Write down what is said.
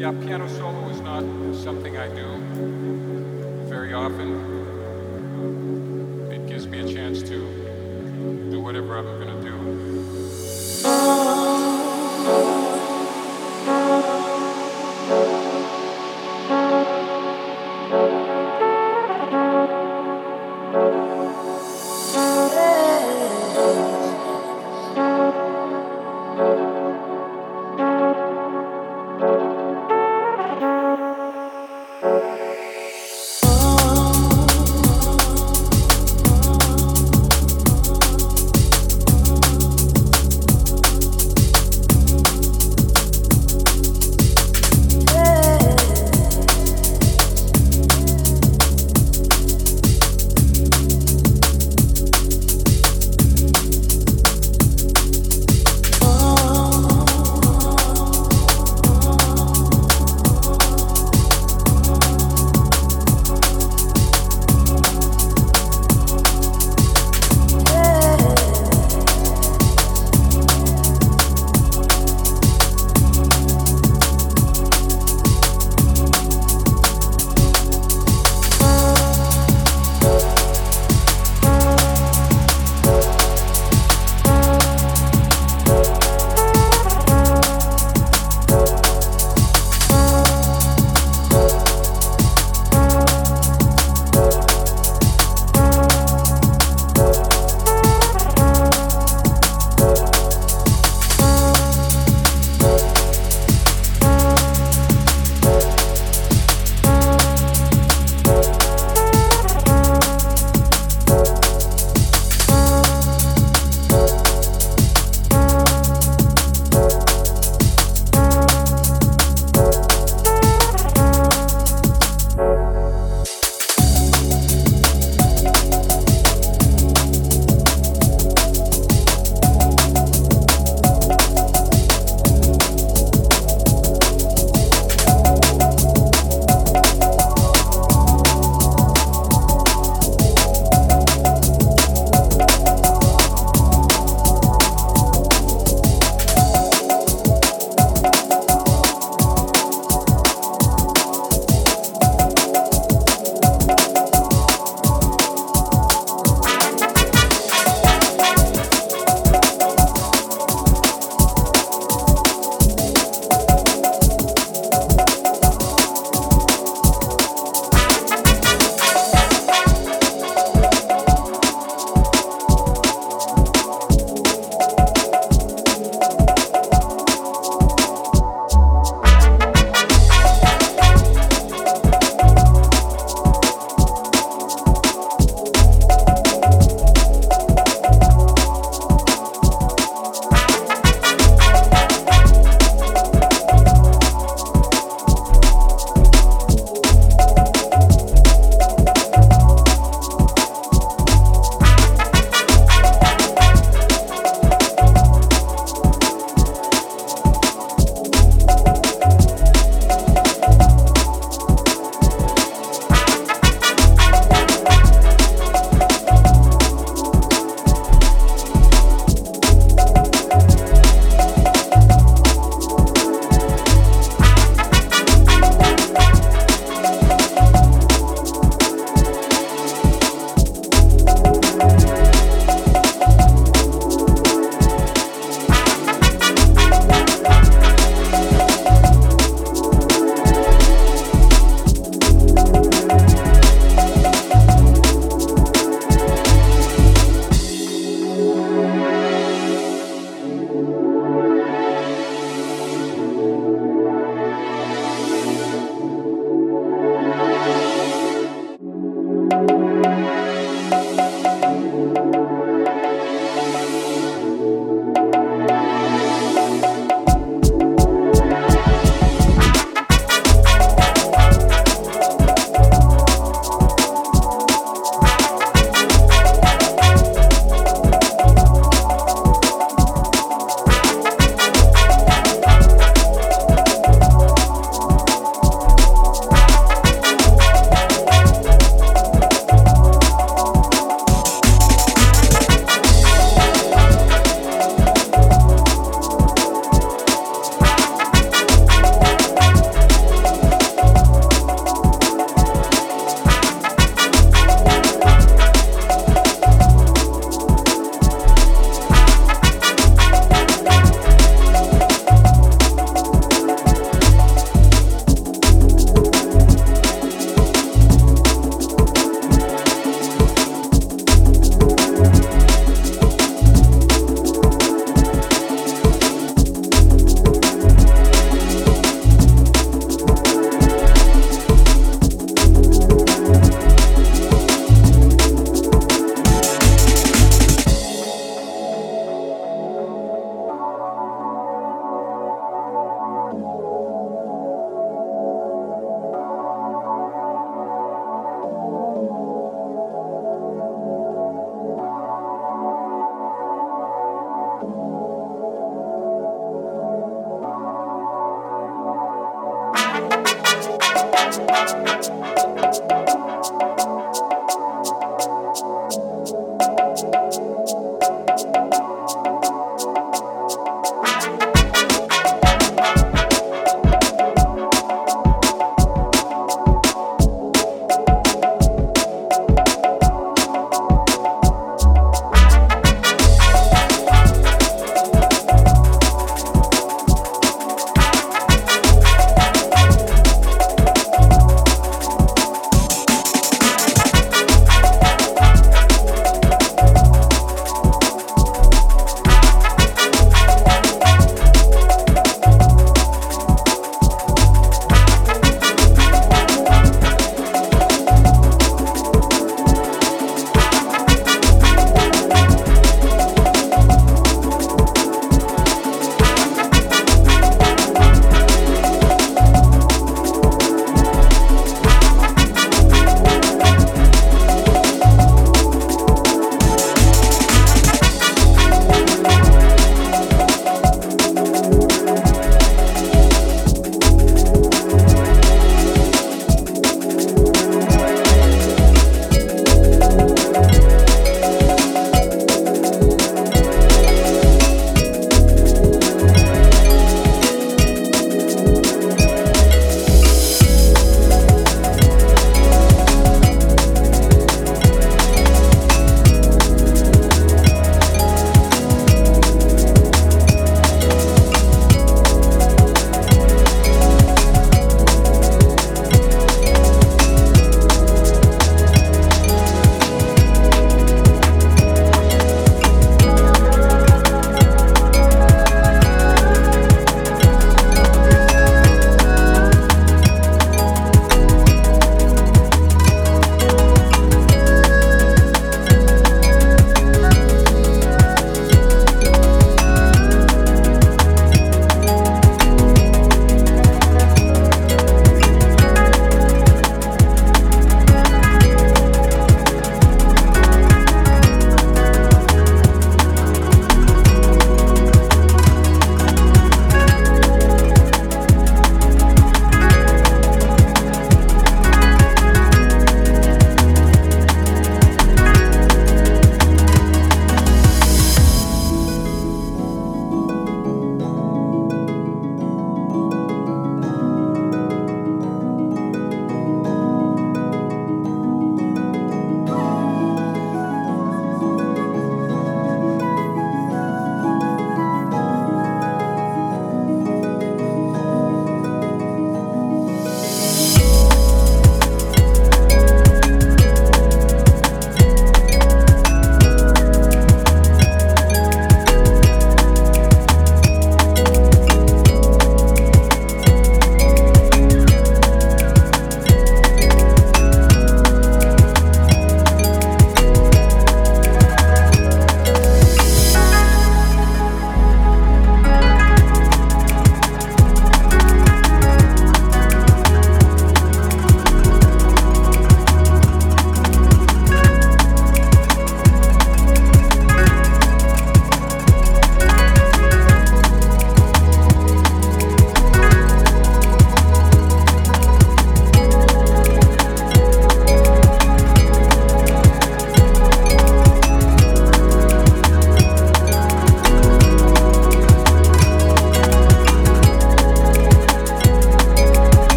Yeah, piano solo is not something I do very often. It gives me a chance to do whatever I'm going to do.